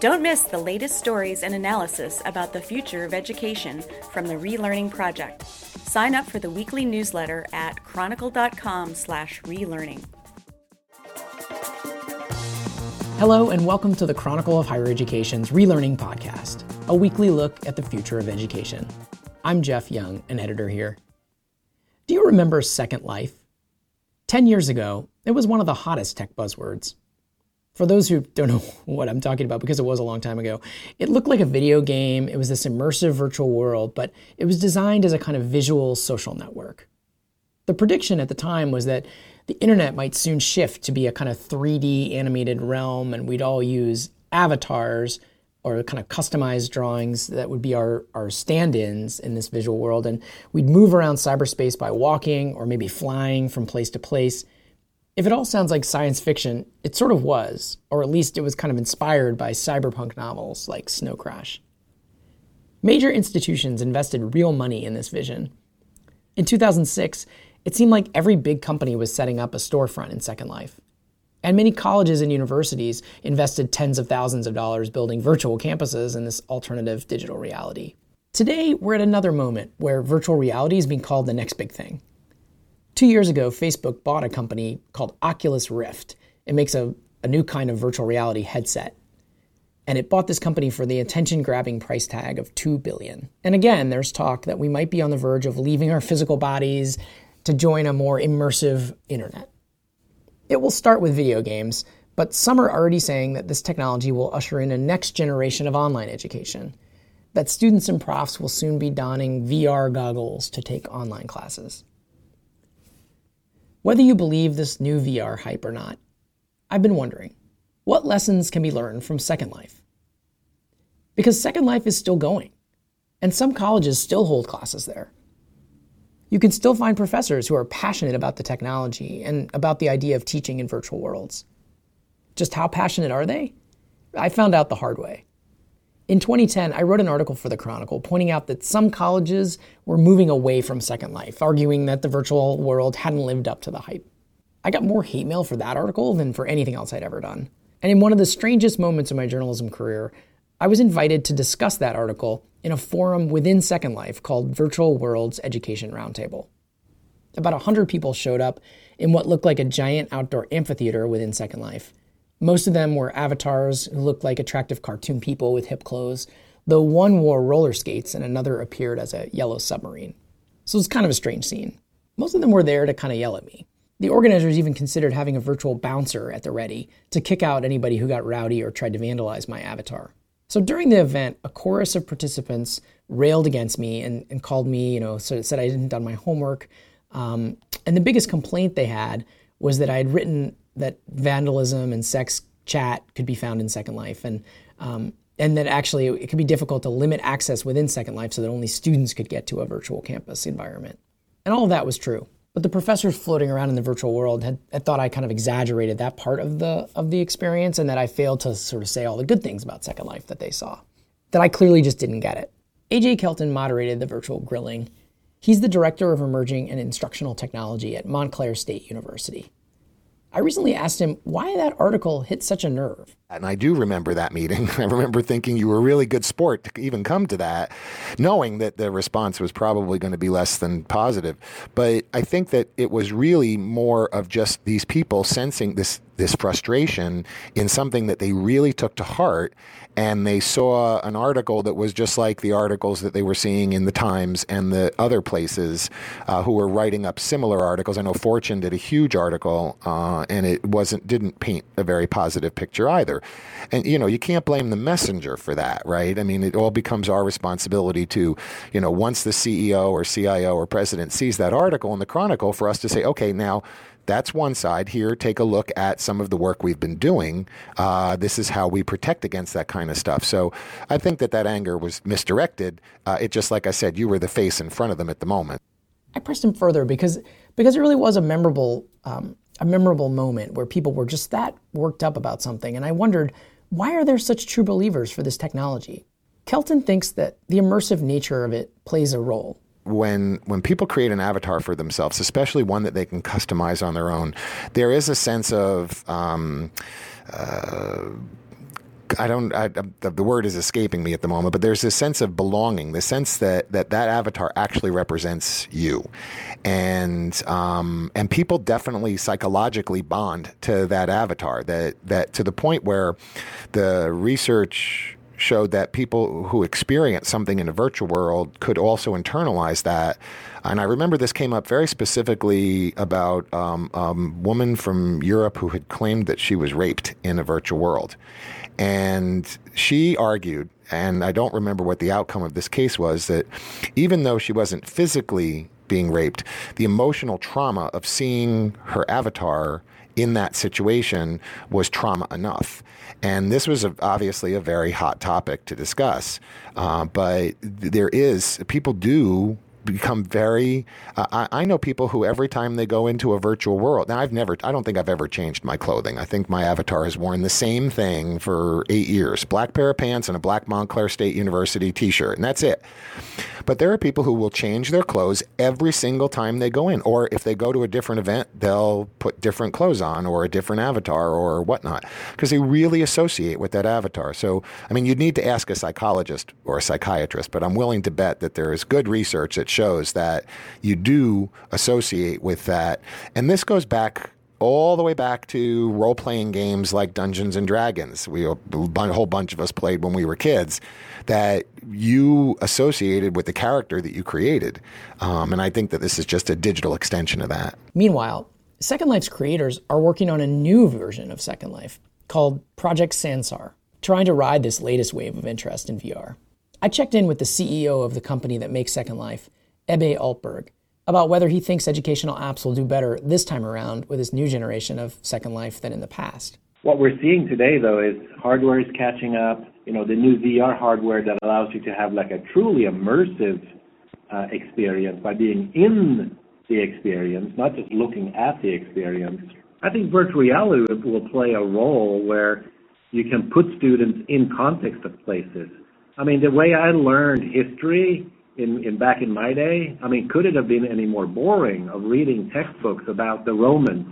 Don't miss the latest stories and analysis about the future of education from the Relearning Project. Sign up for the weekly newsletter at chronicle.com/relearning. Hello and welcome to the Chronicle of Higher Education's Relearning podcast, a weekly look at the future of education. I'm Jeff Young, an editor here. Do you remember Second Life? 10 years ago, it was one of the hottest tech buzzwords. For those who don't know what I'm talking about, because it was a long time ago, it looked like a video game. It was this immersive virtual world, but it was designed as a kind of visual social network. The prediction at the time was that the internet might soon shift to be a kind of 3D animated realm, and we'd all use avatars or kind of customized drawings that would be our, our stand ins in this visual world. And we'd move around cyberspace by walking or maybe flying from place to place. If it all sounds like science fiction, it sort of was, or at least it was kind of inspired by cyberpunk novels like Snow Crash. Major institutions invested real money in this vision. In 2006, it seemed like every big company was setting up a storefront in Second Life. And many colleges and universities invested tens of thousands of dollars building virtual campuses in this alternative digital reality. Today, we're at another moment where virtual reality is being called the next big thing. Two years ago, Facebook bought a company called Oculus Rift. It makes a, a new kind of virtual reality headset. And it bought this company for the attention grabbing price tag of 2 billion. And again, there's talk that we might be on the verge of leaving our physical bodies to join a more immersive internet. It will start with video games, but some are already saying that this technology will usher in a next generation of online education, that students and profs will soon be donning VR goggles to take online classes. Whether you believe this new VR hype or not, I've been wondering what lessons can be learned from Second Life? Because Second Life is still going, and some colleges still hold classes there. You can still find professors who are passionate about the technology and about the idea of teaching in virtual worlds. Just how passionate are they? I found out the hard way. In 2010, I wrote an article for the Chronicle pointing out that some colleges were moving away from Second Life, arguing that the virtual world hadn't lived up to the hype. I got more hate mail for that article than for anything else I'd ever done. And in one of the strangest moments of my journalism career, I was invited to discuss that article in a forum within Second Life called Virtual Worlds Education Roundtable. About 100 people showed up in what looked like a giant outdoor amphitheater within Second Life. Most of them were avatars who looked like attractive cartoon people with hip clothes, though one wore roller skates and another appeared as a yellow submarine. So it was kind of a strange scene. Most of them were there to kind of yell at me. The organizers even considered having a virtual bouncer at the ready to kick out anybody who got rowdy or tried to vandalize my avatar. So during the event, a chorus of participants railed against me and, and called me, you know, so said I hadn't done my homework. Um, and the biggest complaint they had was that I had written that vandalism and sex chat could be found in Second Life, and um, and that actually it could be difficult to limit access within Second Life so that only students could get to a virtual campus environment. And all of that was true. But the professors floating around in the virtual world had, had, thought I kind of exaggerated that part of the of the experience and that I failed to sort of say all the good things about Second Life that they saw. That I clearly just didn't get it. AJ Kelton moderated the virtual grilling. He's the director of emerging and instructional technology at Montclair State University. I recently asked him why that article hit such a nerve. And I do remember that meeting. I remember thinking you were a really good sport to even come to that, knowing that the response was probably going to be less than positive. But I think that it was really more of just these people sensing this this frustration in something that they really took to heart and they saw an article that was just like the articles that they were seeing in the Times and the other places uh, who were writing up similar articles. I know Fortune did a huge article, uh, and it wasn't didn't paint a very positive picture either. And you know, you can't blame the messenger for that, right? I mean, it all becomes our responsibility to, you know, once the CEO or CIO or president sees that article in the Chronicle, for us to say, okay, now that's one side. Here, take a look at some of the work we've been doing. Uh, this is how we protect against that kind of stuff. So I think that that anger was misdirected. Uh, it just, like I said, you were the face in front of them at the moment. I pressed him further because because it really was a memorable um, a memorable moment where people were just that worked up about something, and I wondered why are there such true believers for this technology. Kelton thinks that the immersive nature of it plays a role when when people create an avatar for themselves, especially one that they can customize on their own, there is a sense of um, uh, I don't. I, the, word is escaping me at the moment, but there's this sense of belonging, the sense that that that avatar actually represents you, and um, and people definitely psychologically bond to that avatar. That that to the point where the research showed that people who experience something in a virtual world could also internalize that. And I remember this came up very specifically about um, a um, woman from Europe who had claimed that she was raped in a virtual world. And she argued, and I don't remember what the outcome of this case was, that even though she wasn't physically being raped, the emotional trauma of seeing her avatar in that situation was trauma enough. And this was a, obviously a very hot topic to discuss. Uh, but there is, people do become very. Uh, I, I, know people who every time they go into a virtual world. Now, I've never. I don't think I've ever changed my clothing. I think my avatar has worn the same thing for eight years: black pair of pants and a black Montclair State University T-shirt, and that's it. But there are people who will change their clothes every single time they go in, or if they go to a different event, they'll put different clothes on or a different avatar or whatnot because they really associate with that avatar. So, I mean, you'd need to ask a psychologist or a psychiatrist, but I'm willing to bet that there is good research that shows that you do associate with that. And this goes back all the way back to role playing games like Dungeons and Dragons. We a whole bunch of us played when we were kids that you associated with the character that you created. Um, and I think that this is just a digital extension of that. Meanwhile, Second Life's creators are working on a new version of Second Life called Project Sansar, trying to ride this latest wave of interest in VR. I checked in with the CEO of the company that makes Second Life, Ebbe Altberg, about whether he thinks educational apps will do better this time around with this new generation of Second Life than in the past. What we're seeing today, though, is hardware is catching up. You know, the new VR hardware that allows you to have like a truly immersive uh, experience by being in the experience, not just looking at the experience. I think virtual reality will play a role where you can put students in context of places. I mean, the way I learned history in, in back in my day, I mean, could it have been any more boring of reading textbooks about the Romans?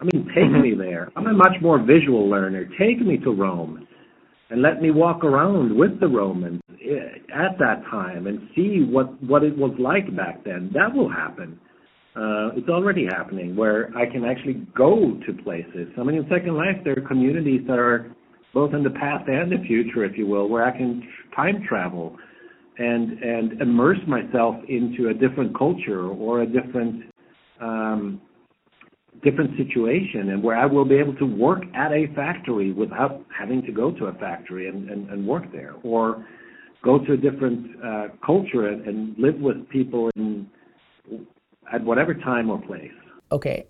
I mean, take mm-hmm. me there. I'm a much more visual learner. Take me to Rome and let me walk around with the Romans eh, at that time and see what, what it was like back then. That will happen. Uh, it's already happening where I can actually go to places. I mean, in Second Life, there are communities that are both in the past and the future, if you will, where I can time travel and and immerse myself into a different culture or a different um, different situation and where I will be able to work at a factory without having to go to a factory and, and, and work there or go to a different uh, culture and, and live with people in at whatever time or place. Okay,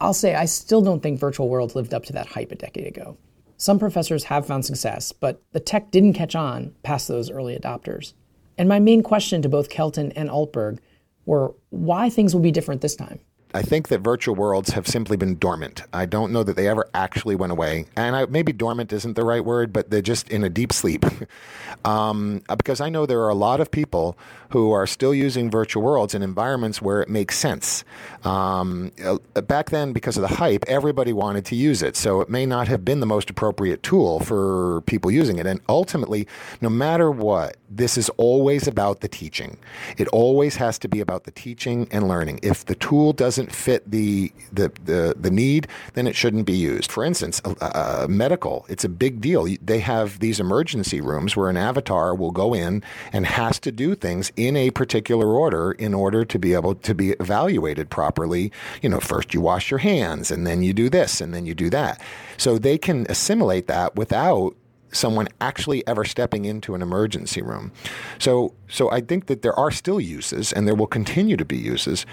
I'll say I still don't think virtual worlds lived up to that hype a decade ago. Some professors have found success, but the tech didn't catch on past those early adopters. And my main question to both Kelton and Altberg were why things will be different this time. I think that virtual worlds have simply been dormant. I don't know that they ever actually went away. And I, maybe dormant isn't the right word, but they're just in a deep sleep. um, because I know there are a lot of people who are still using virtual worlds in environments where it makes sense. Um, uh, back then, because of the hype, everybody wanted to use it. So it may not have been the most appropriate tool for people using it. And ultimately, no matter what, this is always about the teaching. It always has to be about the teaching and learning. If the tool doesn't fit the the the, the need, then it shouldn't be used. For instance, uh, medical, it's a big deal. They have these emergency rooms where an avatar will go in and has to do things in a particular order in order to be able to be evaluated properly. You know, first you wash your hands, and then you do this, and then you do that. So they can assimilate that without someone actually ever stepping into an emergency room. So, so I think that there are still uses, and there will continue to be uses.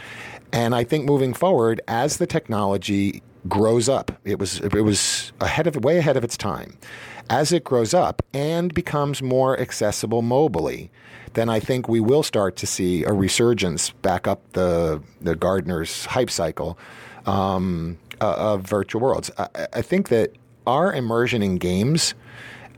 And I think moving forward, as the technology grows up, it was it was ahead of way ahead of its time. As it grows up and becomes more accessible mobily, then I think we will start to see a resurgence back up the the Gartner's hype cycle um, uh, of virtual worlds. I, I think that our immersion in games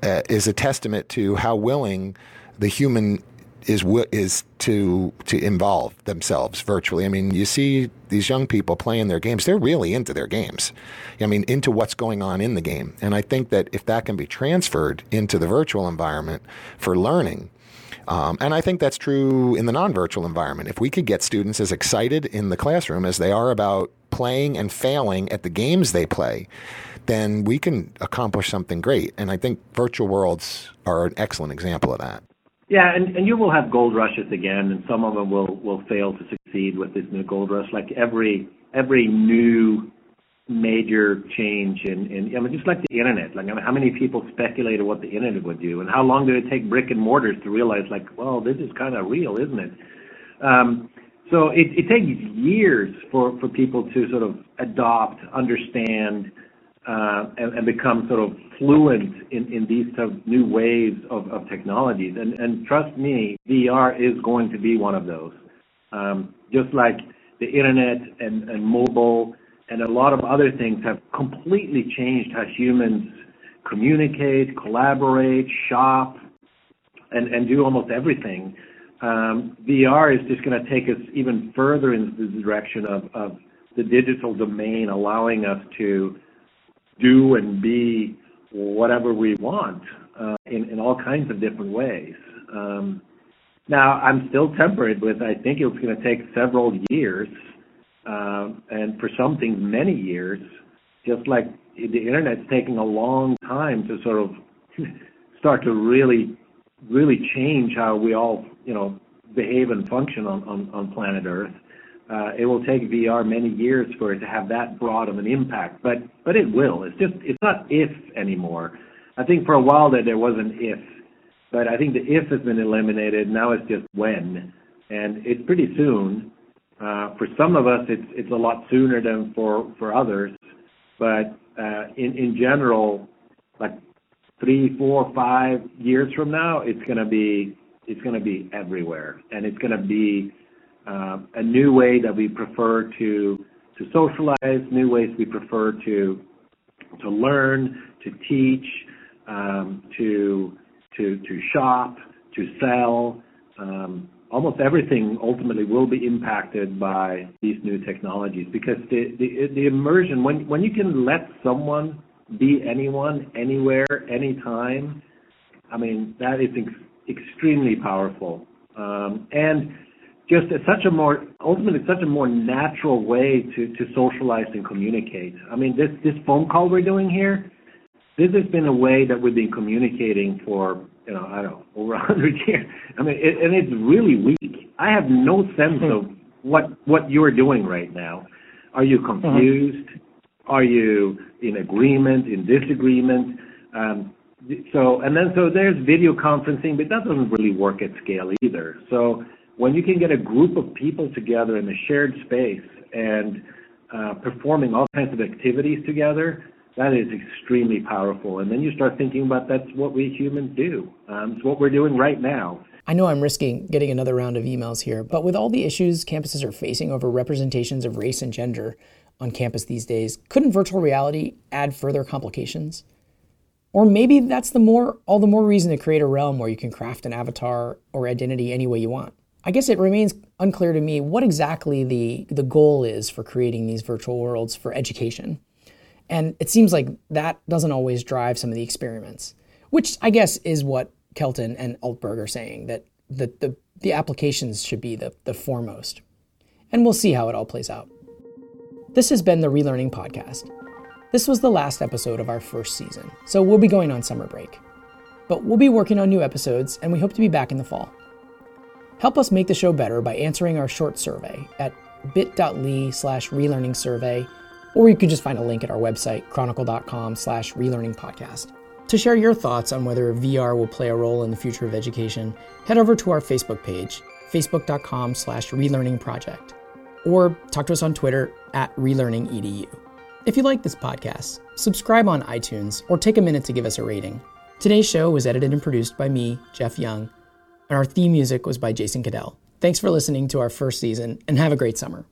uh, is a testament to how willing the human is is to to involve themselves virtually. I mean, you see these young people playing their games; they're really into their games. I mean, into what's going on in the game. And I think that if that can be transferred into the virtual environment for learning, um, and I think that's true in the non-virtual environment. If we could get students as excited in the classroom as they are about playing and failing at the games they play, then we can accomplish something great. And I think virtual worlds are an excellent example of that. Yeah, and, and you will have gold rushes again, and some of them will, will fail to succeed with this new gold rush. Like every every new major change in, in I mean, just like the internet. Like, I mean, how many people speculated what the internet would do, and how long did it take brick and mortars to realize, like, well, this is kind of real, isn't it? Um, so it, it takes years for, for people to sort of adopt, understand, and, and, become sort of fluent in, these sort of new waves of, technologies. And, trust me, VR is going to be one of those. Um, just like the internet and, mobile and a lot of other things have completely changed how humans communicate, collaborate, shop, and, do almost everything. Um, VR is just going to take us even further in the direction of the digital domain, allowing us to do and be whatever we want uh, in, in all kinds of different ways. Um, now, I'm still tempered with I think it's going to take several years, uh, and for some things, many years, just like the internet's taking a long time to sort of start to really, really change how we all, you know, behave and function on, on, on planet Earth. Uh, it will take VR many years for it to have that broad of an impact, but but it will. It's just it's not if anymore. I think for a while there was an if, but I think the if has been eliminated. Now it's just when, and it's pretty soon. Uh, for some of us, it's it's a lot sooner than for for others, but uh, in in general, like three, four, five years from now, it's gonna be it's gonna be everywhere, and it's gonna be uh, a new way that we prefer to to socialize, new ways we prefer to to learn, to teach, um, to to to shop, to sell. Um, almost everything ultimately will be impacted by these new technologies because the immersion when when you can let someone be anyone, anywhere, anytime, I mean that is ex- extremely powerful. Just such a more ultimately such a more natural way to to socialize and communicate. I mean, this this phone call we're doing here, this has been a way that we've been communicating for you know I don't know over a hundred years. I mean, it, and it's really weak. I have no sense of what what you're doing right now. Are you confused? Uh-huh. Are you in agreement? In disagreement? Um, so and then so there's video conferencing, but that doesn't really work at scale either. So when you can get a group of people together in a shared space and uh, performing all kinds of activities together, that is extremely powerful. And then you start thinking about that's what we humans do. Um, it's what we're doing right now. I know I'm risking getting another round of emails here, but with all the issues campuses are facing over representations of race and gender on campus these days, couldn't virtual reality add further complications? Or maybe that's the more all the more reason to create a realm where you can craft an avatar or identity any way you want. I guess it remains unclear to me what exactly the, the goal is for creating these virtual worlds for education. And it seems like that doesn't always drive some of the experiments, which I guess is what Kelton and Altberg are saying, that the, the, the applications should be the, the foremost. And we'll see how it all plays out. This has been the Relearning Podcast. This was the last episode of our first season, so we'll be going on summer break. But we'll be working on new episodes, and we hope to be back in the fall. Help us make the show better by answering our short survey at bit.ly slash relearning survey, or you can just find a link at our website, chronicle.com slash relearning podcast. To share your thoughts on whether VR will play a role in the future of education, head over to our Facebook page, facebook.com slash relearning project, or talk to us on Twitter at relearningedu. If you like this podcast, subscribe on iTunes or take a minute to give us a rating. Today's show was edited and produced by me, Jeff Young and our theme music was by Jason Cadell. Thanks for listening to our first season, and have a great summer.